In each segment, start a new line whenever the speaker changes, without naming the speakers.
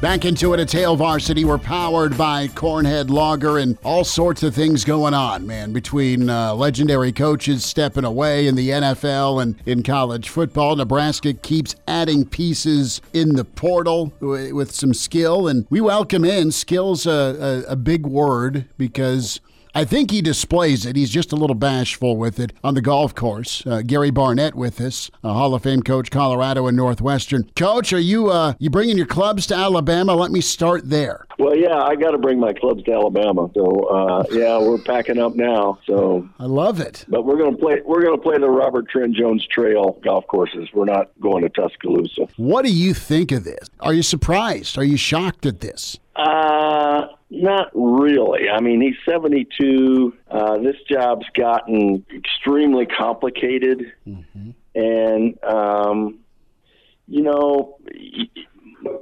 Back into it at Hail Varsity. We're powered by Cornhead Lager and all sorts of things going on, man, between uh, legendary coaches stepping away in the NFL and in college football. Nebraska keeps adding pieces in the portal with some skill, and we welcome in. Skill's a, a, a big word because I think he displays it. He's just a little bashful with it on the golf course. Uh, Gary Barnett with us, a Hall of Fame coach, Colorado and Northwestern. Coach, are you uh, you bringing your clubs to Alabama? Let me start there.
Well, yeah, I got to bring my clubs to Alabama. So, uh, yeah, we're packing up now. So
I love it.
But we're gonna play. We're gonna play the Robert Trent Jones Trail golf courses. We're not going to Tuscaloosa.
What do you think of this? Are you surprised? Are you shocked at this?
Uh, not really. I mean, he's 72. Uh, this job's gotten extremely complicated. Mm-hmm. And, um, you know,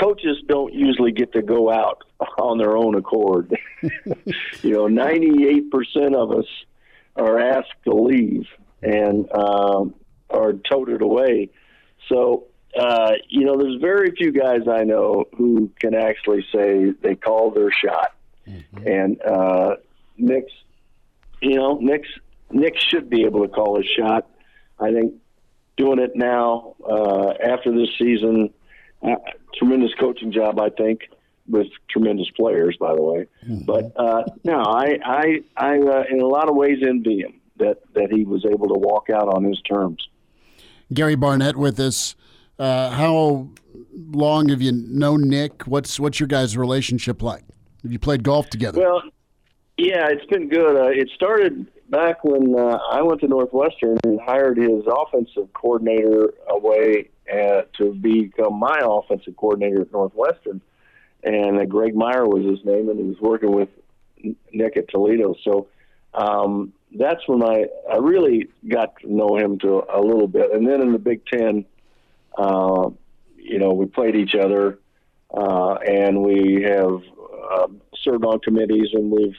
coaches don't usually get to go out on their own accord. you know, 98% of us are asked to leave and um, are toted away. So uh, you know, there's very few guys I know who can actually say they call their shot. Mm-hmm. And uh, Nick's, you know, Nick's Nick should be able to call his shot. I think doing it now uh, after this season, uh, tremendous coaching job. I think with tremendous players, by the way. Mm-hmm. But uh, no, I I I uh, in a lot of ways envy him that that he was able to walk out on his terms.
Gary Barnett with us. Uh, how long have you known Nick? What's what's your guys' relationship like? Have you played golf together?
Well, yeah, it's been good. Uh, it started back when uh, I went to Northwestern and hired his offensive coordinator away uh, to become my offensive coordinator at Northwestern. And uh, Greg Meyer was his name, and he was working with Nick at Toledo. So um, that's when I, I really got to know him to a little bit. And then in the Big Ten, uh, you know, we played each other, uh, and we have uh, served on committees, and we've,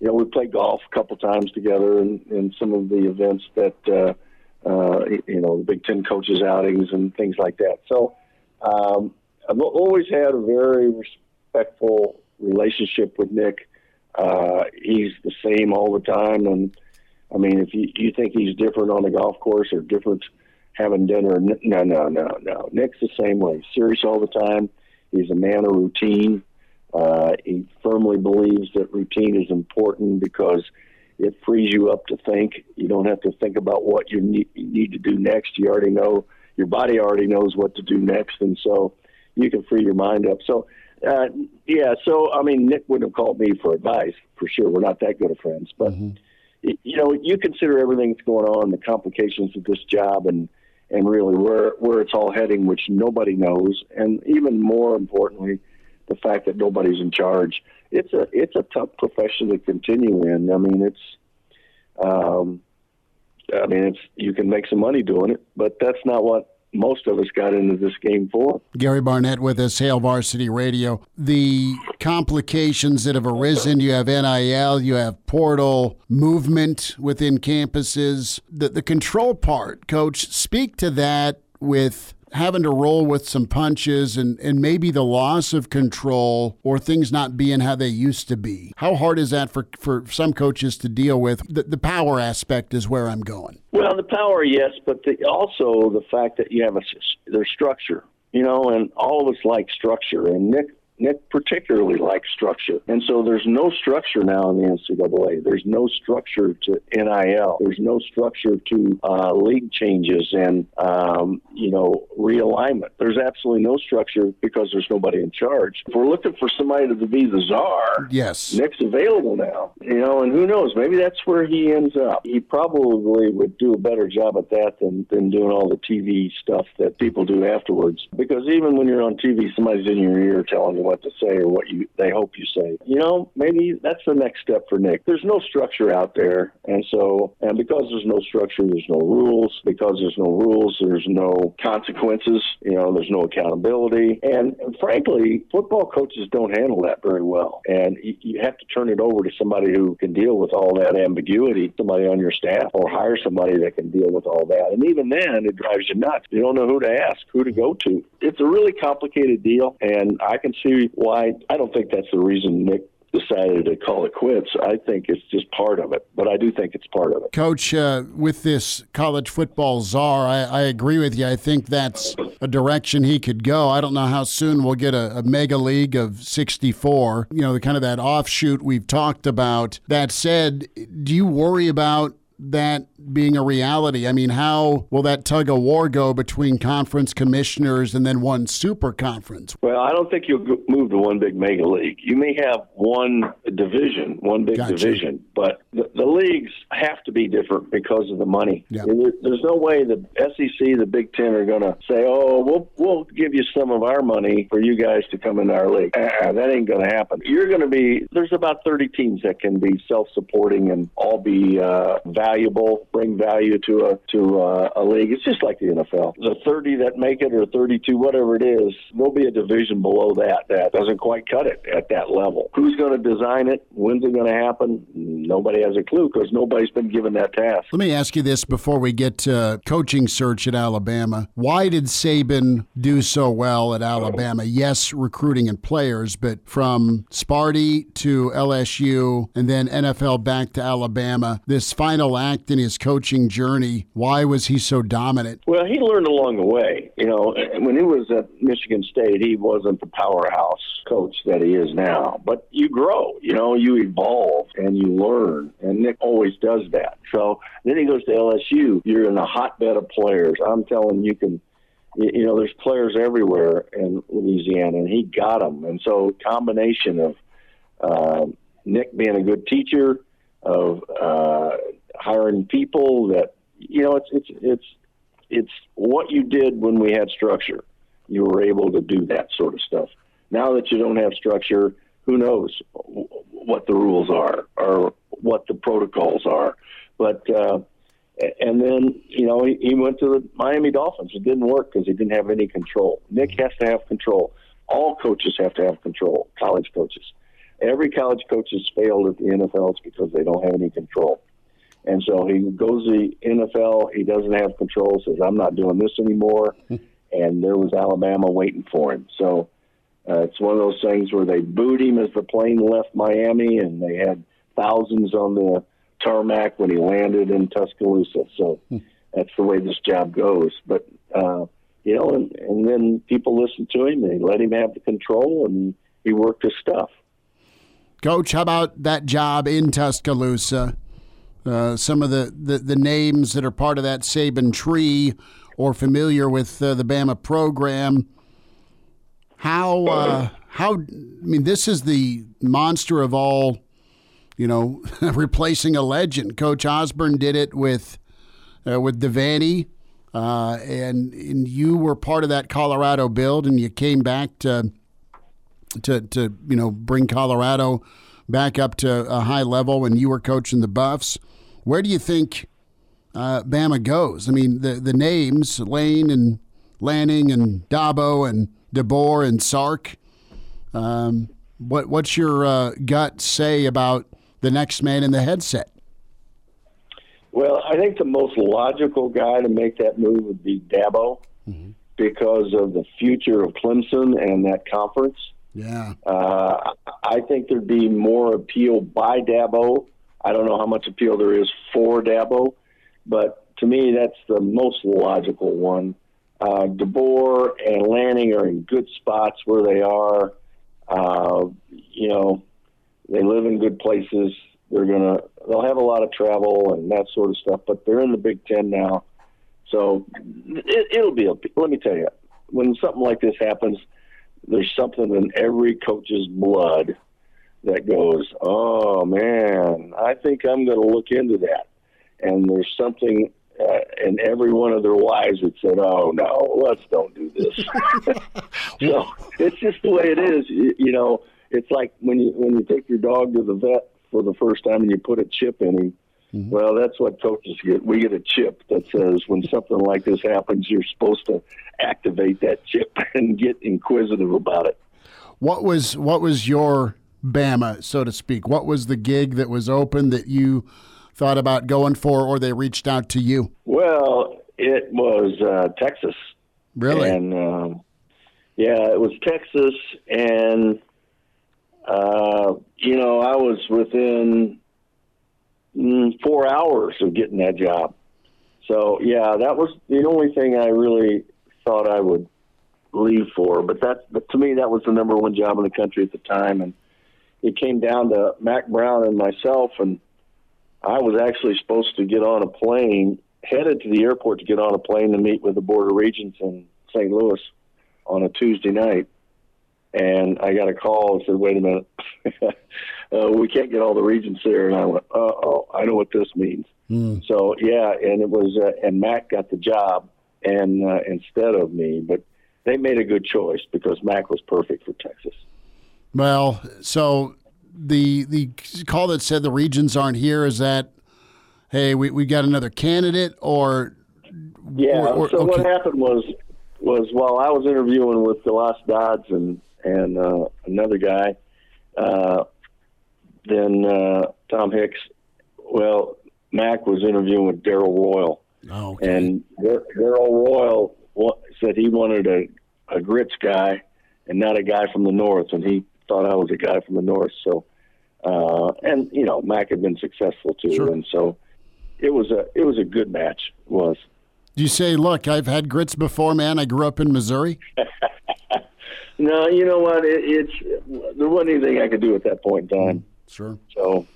you know, we played golf a couple times together in, in some of the events that, uh, uh, you know, the Big Ten coaches outings and things like that. So um, I've always had a very respectful relationship with Nick. Uh, he's the same all the time, and I mean, if you, you think he's different on the golf course or different having dinner. No, no, no, no. Nick's the same way. Serious all the time. He's a man of routine. Uh, he firmly believes that routine is important because it frees you up to think. You don't have to think about what you need, you need to do next. You already know your body already knows what to do next, and so you can free your mind up. So, uh, yeah. So, I mean, Nick wouldn't have called me for advice for sure. We're not that good of friends, but mm-hmm. you know, you consider everything that's going on, the complications of this job, and and really where where it's all heading, which nobody knows, and even more importantly, the fact that nobody's in charge. It's a it's a tough profession to continue in. I mean, it's um, I mean, it's you can make some money doing it, but that's not what most of us got into this game for.
Gary Barnett with us, Hail Varsity Radio. The complications that have arisen you have NIL, you have portal movement within campuses. The, the control part, coach, speak to that with having to roll with some punches and, and maybe the loss of control or things not being how they used to be. How hard is that for, for some coaches to deal with? The, the power aspect is where I'm going.
Well, the power, yes, but the, also the fact that you have a their structure. you know, and all of us like structure. And Nick Nick particularly likes structure. And so there's no structure now in the NCAA. There's no structure to NIL. There's no structure to uh, league changes and, um, you know, realignment. There's absolutely no structure because there's nobody in charge. If we're looking for somebody to be the czar,
yes,
Nick's available now, you know, and who knows? Maybe that's where he ends up. He probably would do a better job at that than, than doing all the TV stuff that people do afterwards. Because even when you're on TV, somebody's in your ear telling you what to say or what you they hope you say. You know, maybe that's the next step for Nick. There's no structure out there, and so and because there's no structure, there's no rules. Because there's no rules, there's no consequences. You know, there's no accountability, and, and frankly, football coaches don't handle that very well. And you, you have to turn it over to somebody who can deal with all that ambiguity. Somebody on your staff, or hire somebody that can deal with all that. And even then, it drives you nuts. You don't know who to ask, who to go to. It's a really complicated deal, and I can see why I don't think that's the reason Nick decided to call it quits. I think it's just part of it, but I do think it's part of it.
Coach, uh, with this college football czar, I, I, agree with you. I think that's a direction he could go. I don't know how soon we'll get a, a mega league of 64, you know, the kind of that offshoot we've talked about. That said, do you worry about that being a reality? I mean, how will that tug of war go between conference commissioners and then one super conference?
Well, I don't think you'll move to one big mega league. You may have one division, one big gotcha. division, but the, the, leagues have to be different because of the money. Yep. There's no way the SEC, the Big Ten are going to say, "Oh, we'll we'll give you some of our money for you guys to come into our league." Uh, that ain't going to happen. You're going to be there's about 30 teams that can be self-supporting and all be uh, valuable bring value to a to a, a league. It's just like the NFL. The 30 that make it or 32, whatever it is, there'll be a division below that that doesn't quite cut it at that level. Who's going to design it? When's it going to happen? Nobody has a clue because nobody's been given that task.
Let me ask you this before we get to coaching search at Alabama. Why did Saban do so well at Alabama? Yes, recruiting and players, but from Sparty to LSU and then NFL back to Alabama, this final act in his coaching journey? Why was he so dominant?
Well, he learned along the way. You know, when he was at Michigan State, he wasn't the powerhouse coach that he is now. But you grow, you know, you evolve and you learn. And Nick always does that. So then he goes to LSU. You're in a hotbed of players. I'm telling you, can you know, there's players everywhere in Louisiana, and he got them. And so, combination of uh, Nick being a good teacher, of uh, hiring people that you know it's it's it's it's what you did when we had structure. You were able to do that sort of stuff. Now that you don't have structure, who knows what the rules are or what the protocols are. But uh, and then you know he, he went to the Miami Dolphins. It didn't work because he didn't have any control. Nick has to have control. All coaches have to have control. College coaches. Every college coach has failed at the NFL. It's because they don't have any control. And so he goes to the NFL. He doesn't have control. Says, "I'm not doing this anymore." and there was Alabama waiting for him. So uh, it's one of those things where they booed him as the plane left Miami, and they had thousands on the tarmac when he landed in Tuscaloosa. So hmm. that's the way this job goes. But uh, you know, and, and then people listened to him. And they let him have the control, and he worked his stuff.
Coach, how about that job in Tuscaloosa? Uh, some of the, the, the, names that are part of that Saban tree or familiar with uh, the Bama program. How uh, how I mean this is the monster of all, you know, replacing a legend. Coach Osborne did it with uh, with Devaney, uh, and and you were part of that Colorado build, and you came back to to to you know bring Colorado back up to a high level when you were coaching the Buffs. Where do you think uh, Bama goes? I mean, the the names Lane and Lanning and Dabo and DeBoer and Sark. Um, what what's your uh, gut say about the next man in the headset?
Well, I think the most logical guy to make that move would be Dabo mm-hmm. because of the future of Clemson and that conference.
Yeah.
Uh, I think there'd be more appeal by Dabo I don't know how much appeal there is for Dabo, but to me, that's the most logical one. uh, DeBoer and Lanning are in good spots where they are. Uh, you know, they live in good places. They're gonna they'll have a lot of travel and that sort of stuff, but they're in the Big Ten now, so it, it'll be. A, let me tell you, when something like this happens, there's something in every coach's blood that goes, "Oh man, I think I'm going to look into that." And there's something uh, in every one of their wives that said, "Oh no, let's don't do this." so it's just the way it is. You, you know, it's like when you when you take your dog to the vet for the first time and you put a chip in him. Mm-hmm. Well, that's what coaches get. We get a chip that says when something like this happens, you're supposed to activate that chip and get inquisitive about it.
What was what was your Bama, so to speak? What was the gig that was open that you thought about going for, or they reached out to you?
Well, it was uh, Texas.
Really?
And um, yeah, it was Texas, and uh, you know, I was within mm, four hours of getting that job. So yeah, that was the only thing I really thought I would leave for. But that, but to me, that was the number one job in the country at the time, and it came down to Mack Brown and myself, and I was actually supposed to get on a plane, headed to the airport to get on a plane to meet with the Board of Regents in St. Louis on a Tuesday night. And I got a call and said, wait a minute, uh, we can't get all the regents there. And I went, uh oh, I know what this means. Mm. So, yeah, and it was, uh, and Mack got the job and uh, instead of me. But they made a good choice because Mack was perfect for Texas.
Well, so the the call that said the regions aren't here is that hey we, we got another candidate or
yeah or, or, so okay. what happened was was while I was interviewing with DeLoss Dodds and and uh, another guy uh, then uh, Tom Hicks well Mack was interviewing with Darrell Royal
oh, okay.
and Darrell Royal said he wanted a, a grits guy and not a guy from the north and he thought I was a guy from the north. So, uh, and you know, Mack had been successful too, sure. and so it was a it was a good match. It was.
Do you say, look, I've had grits before, man. I grew up in Missouri.
no, you know what? It, it's there wasn't anything I could do at that point in time.
Sure.
So.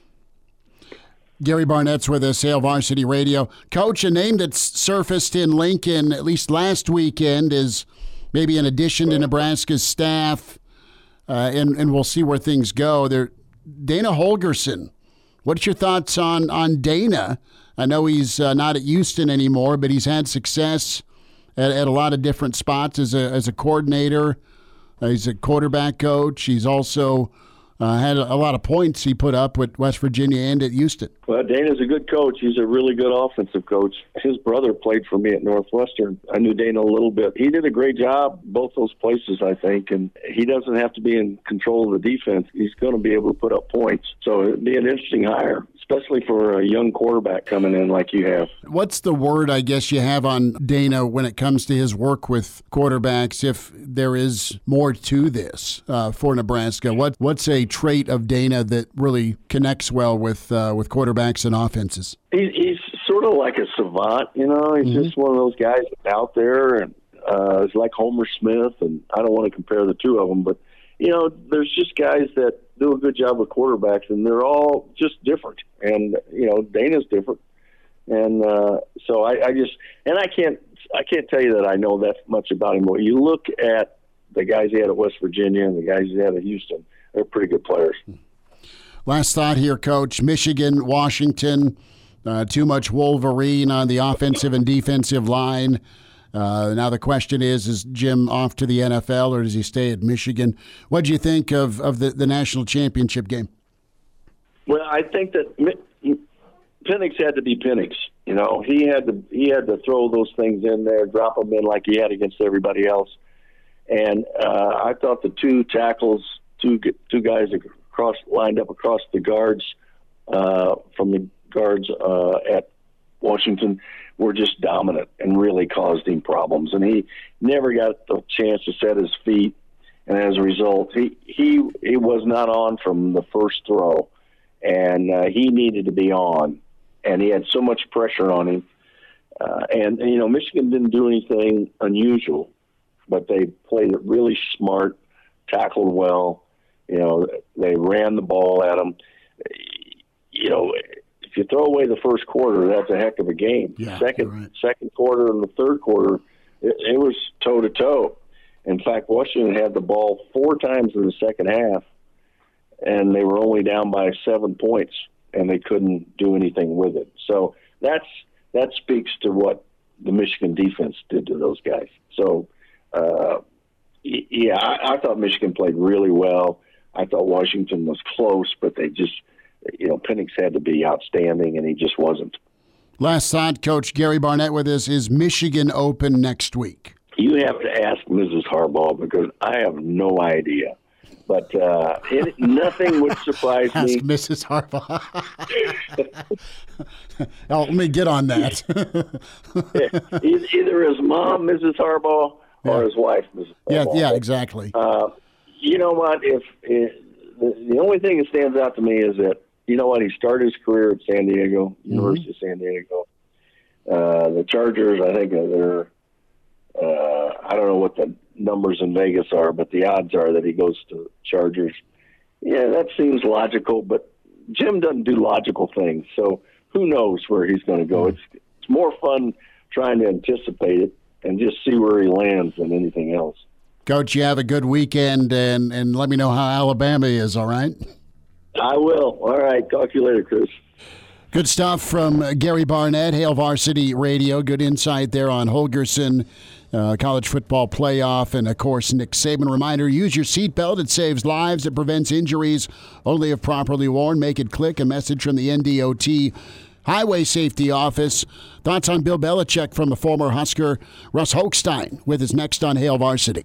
Gary Barnett's with us, Hail Varsity Radio. Coach, a name that's surfaced in Lincoln at least last weekend is maybe an addition to Nebraska's staff uh, and and we'll see where things go. There, Dana Holgorsen, What's your thoughts on on Dana? I know he's uh, not at Houston anymore, but he's had success at, at, a lot of different spots as a as a coordinator. Uh, he's a quarterback coach. He's also uh, had a, lot of points he put up with West Virginia and at Houston.
Well, Dana's a good coach. He's a really good offensive coach. His brother played for me at Northwestern. I knew Dana a little bit. He did a great job both those places, I think, and he doesn't have to be in control of the defense. He's going to be able to put up points. So it'd be an interesting hire especially for a young quarterback coming in like you have.
What's the word I guess you have on Dana when it comes to his work with quarterbacks? If there is more to this uh, for Nebraska, what what's a trait of Dana that really connects well with uh, with quarterbacks and offenses?
He, he's sort of like a savant, you know. He's mm-hmm. just one of those guys out there, and uh, it's like Homer Smith. And I don't want to compare the two of them, but you know, there's just guys that do a good job with quarterbacks, and they're all just different. And you know, Dana's different, and uh, so I, I just and I can't I can't tell you that I know that much about him. But you look at the guys he had at West Virginia and the guys he had at Houston; they're pretty good players.
Last thought here, Coach. Michigan, Washington. Uh, too much Wolverine on the offensive and defensive line. Uh, now the question is: Is Jim off to the NFL, or does he stay at Michigan? What do you think of of the, the national championship game?
Well, I think that Penix had to be Penix. You know, he had to he had to throw those things in there, drop them in like he had against everybody else. And uh, I thought the two tackles, two two guys across lined up across the guards uh, from the guards uh, at Washington were just dominant and really caused him problems. And he never got the chance to set his feet. And as a result, he he he was not on from the first throw, and uh, he needed to be on. And he had so much pressure on him Uh, and, and, you know, Michigan didn't do anything unusual, but they played it really smart, tackled well. You know, they ran the ball at him. You know, if you throw away the first quarter, that's a heck of a game.
Yeah,
second,
right.
second quarter and the third quarter, it, it was toe to toe. In fact, Washington had the ball four times in the second half, and they were only down by seven points, and they couldn't do anything with it. So that's that speaks to what the Michigan defense did to those guys. So, uh, yeah, I, I thought Michigan played really well. I thought Washington was close, but they just, you know, Penix had to be outstanding, and he just wasn't.
Last thought, Coach Gary Barnett with us. Is Michigan open next week?
You have to ask Mrs. Harbaugh because I have no idea. But uh, it, nothing would surprise
Ask
me.
Mrs. Harbaugh. oh, let me get on that.
Either his mom, Mrs. Harbaugh, or
Yeah.
his wife, Mrs.
yeah, yeah, exactly.
Uh, you know what? If, if the, the only thing that stands out to me is that you know what he started his career at San Diego, University of San Diego. Uh, the Chargers, I think, they're uh, I don't know what the numbers in Vegas are, but the odds are that he goes to Chargers. Yeah, that seems logical, but Jim doesn't do logical things, so who knows where he's going to go? It's it's more fun trying to anticipate it and just see where he lands than anything else.
Coach, you have a good weekend, and, and let me know how Alabama is, all right?
I will. All right. Talk to you later, Chris.
Good stuff from Gary Barnett, Hail Varsity Radio. Good insight there on Holgorsen, uh, college football playoff, and of course, Nick Saban. Reminder use your seatbelt. It saves lives, it prevents injuries, only if properly worn. Make it click. A message from the NDOT Highway Safety Office. Thoughts on Bill Belichick from the former Husker, Russ Hochstein, with his next on Hail Varsity.